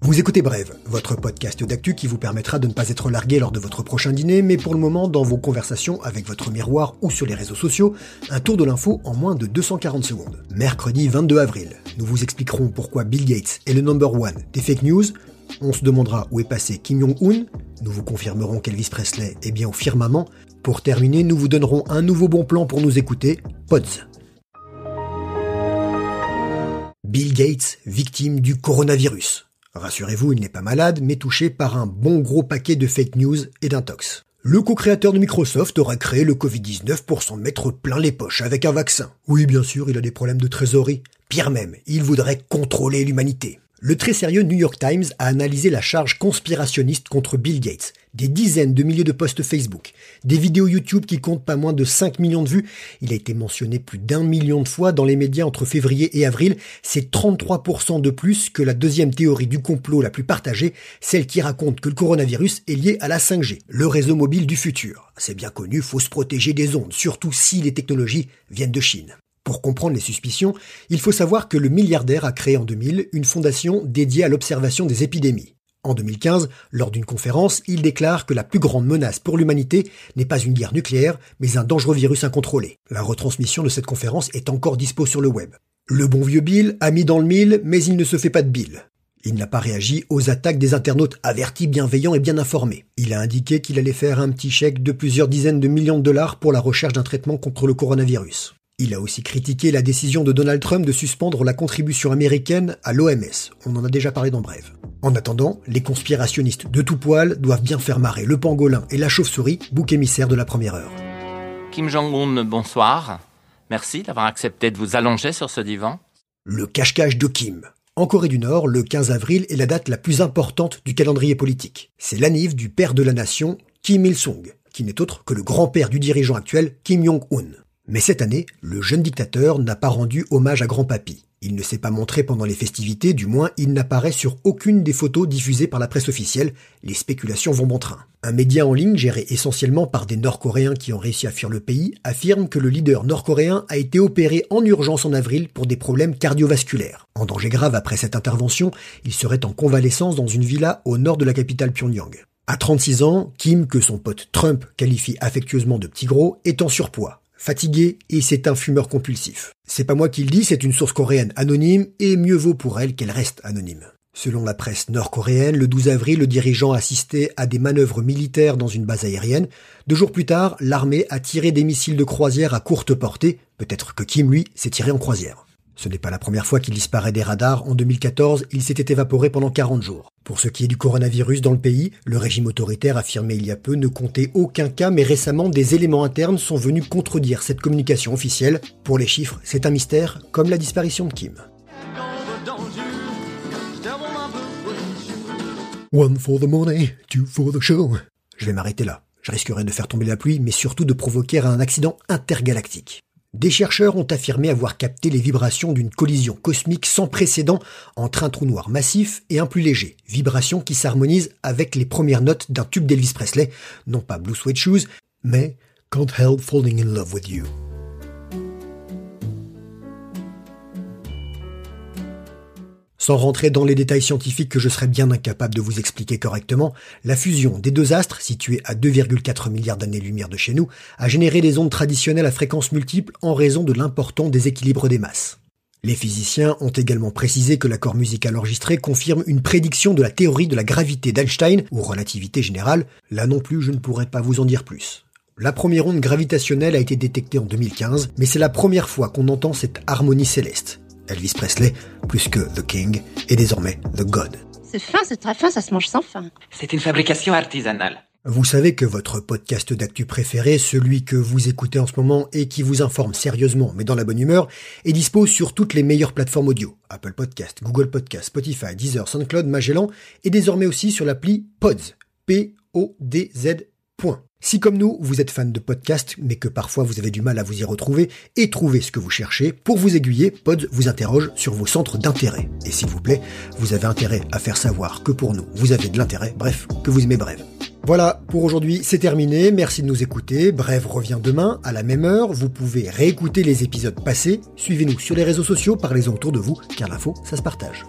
Vous écoutez Brève, votre podcast d'actu qui vous permettra de ne pas être largué lors de votre prochain dîner, mais pour le moment, dans vos conversations avec votre miroir ou sur les réseaux sociaux, un tour de l'info en moins de 240 secondes. Mercredi 22 avril, nous vous expliquerons pourquoi Bill Gates est le number one des fake news, on se demandera où est passé Kim Jong-un, nous vous confirmerons qu'Elvis Presley est bien au firmament, pour terminer, nous vous donnerons un nouveau bon plan pour nous écouter, Pods. Bill Gates, victime du coronavirus. Rassurez-vous, il n'est pas malade, mais touché par un bon gros paquet de fake news et d'intox. Le co-créateur de Microsoft aura créé le Covid-19 pour s'en mettre plein les poches avec un vaccin. Oui, bien sûr, il a des problèmes de trésorerie. Pire même, il voudrait contrôler l'humanité. Le très sérieux New York Times a analysé la charge conspirationniste contre Bill Gates, des dizaines de milliers de posts Facebook, des vidéos YouTube qui comptent pas moins de 5 millions de vues. Il a été mentionné plus d'un million de fois dans les médias entre février et avril. C'est 33% de plus que la deuxième théorie du complot la plus partagée, celle qui raconte que le coronavirus est lié à la 5G, le réseau mobile du futur. C'est bien connu, faut se protéger des ondes, surtout si les technologies viennent de Chine. Pour comprendre les suspicions, il faut savoir que le milliardaire a créé en 2000 une fondation dédiée à l'observation des épidémies. En 2015, lors d'une conférence, il déclare que la plus grande menace pour l'humanité n'est pas une guerre nucléaire, mais un dangereux virus incontrôlé. La retransmission de cette conférence est encore dispo sur le web. Le bon vieux Bill a mis dans le mille, mais il ne se fait pas de Bill. Il n'a pas réagi aux attaques des internautes avertis, bienveillants et bien informés. Il a indiqué qu'il allait faire un petit chèque de plusieurs dizaines de millions de dollars pour la recherche d'un traitement contre le coronavirus. Il a aussi critiqué la décision de Donald Trump de suspendre la contribution américaine à l'OMS. On en a déjà parlé dans Brève. En attendant, les conspirationnistes de tout poil doivent bien faire marrer le pangolin et la chauve-souris, bouc émissaire de la première heure. Kim Jong-un, bonsoir. Merci d'avoir accepté de vous allonger sur ce divan. Le cache-cache de Kim. En Corée du Nord, le 15 avril est la date la plus importante du calendrier politique. C'est l'anniv du père de la nation, Kim Il-sung, qui n'est autre que le grand-père du dirigeant actuel, Kim Jong-un. Mais cette année, le jeune dictateur n'a pas rendu hommage à grand-papy. Il ne s'est pas montré pendant les festivités, du moins il n'apparaît sur aucune des photos diffusées par la presse officielle, les spéculations vont bon train. Un média en ligne géré essentiellement par des Nord-Coréens qui ont réussi à fuir le pays affirme que le leader nord-coréen a été opéré en urgence en avril pour des problèmes cardiovasculaires. En danger grave après cette intervention, il serait en convalescence dans une villa au nord de la capitale Pyongyang. À 36 ans, Kim, que son pote Trump qualifie affectueusement de petit gros, est en surpoids fatigué et c'est un fumeur compulsif. C'est pas moi qui le dis, c'est une source coréenne anonyme et mieux vaut pour elle qu'elle reste anonyme. Selon la presse nord-coréenne, le 12 avril, le dirigeant assistait à des manœuvres militaires dans une base aérienne. Deux jours plus tard, l'armée a tiré des missiles de croisière à courte portée. Peut-être que Kim, lui, s'est tiré en croisière. Ce n'est pas la première fois qu'il disparaît des radars. En 2014, il s'était évaporé pendant 40 jours. Pour ce qui est du coronavirus dans le pays, le régime autoritaire affirmé il y a peu ne comptait aucun cas, mais récemment des éléments internes sont venus contredire cette communication officielle. Pour les chiffres, c'est un mystère, comme la disparition de Kim. One for the money, two for the show. Je vais m'arrêter là. Je risquerais de faire tomber la pluie, mais surtout de provoquer un accident intergalactique. Des chercheurs ont affirmé avoir capté les vibrations d'une collision cosmique sans précédent entre un trou noir massif et un plus léger, vibrations qui s'harmonisent avec les premières notes d'un tube d'Elvis Presley, non pas Blue Sweat Shoes, mais Can't Help Falling in Love with You. Sans rentrer dans les détails scientifiques que je serais bien incapable de vous expliquer correctement, la fusion des deux astres, situés à 2,4 milliards d'années-lumière de chez nous, a généré des ondes traditionnelles à fréquences multiples en raison de l'important déséquilibre des masses. Les physiciens ont également précisé que l'accord musical enregistré confirme une prédiction de la théorie de la gravité d'Einstein ou relativité générale. Là non plus, je ne pourrais pas vous en dire plus. La première onde gravitationnelle a été détectée en 2015, mais c'est la première fois qu'on entend cette harmonie céleste. Elvis Presley, plus que The King, est désormais The God. C'est fin, c'est très fin, ça se mange sans fin. C'est une fabrication artisanale. Vous savez que votre podcast d'actu préféré, celui que vous écoutez en ce moment et qui vous informe sérieusement mais dans la bonne humeur, est dispo sur toutes les meilleures plateformes audio. Apple Podcast, Google Podcast, Spotify, Deezer, SoundCloud, Magellan et désormais aussi sur l'appli Pods. P-O-D-Z. Si comme nous, vous êtes fan de podcasts, mais que parfois vous avez du mal à vous y retrouver et trouver ce que vous cherchez, pour vous aiguiller, Pod vous interroge sur vos centres d'intérêt. Et s'il vous plaît, vous avez intérêt à faire savoir que pour nous, vous avez de l'intérêt, bref, que vous aimez Brève. Voilà, pour aujourd'hui c'est terminé, merci de nous écouter, Brève revient demain à la même heure, vous pouvez réécouter les épisodes passés, suivez-nous sur les réseaux sociaux, parlez-en autour de vous, car l'info, ça se partage.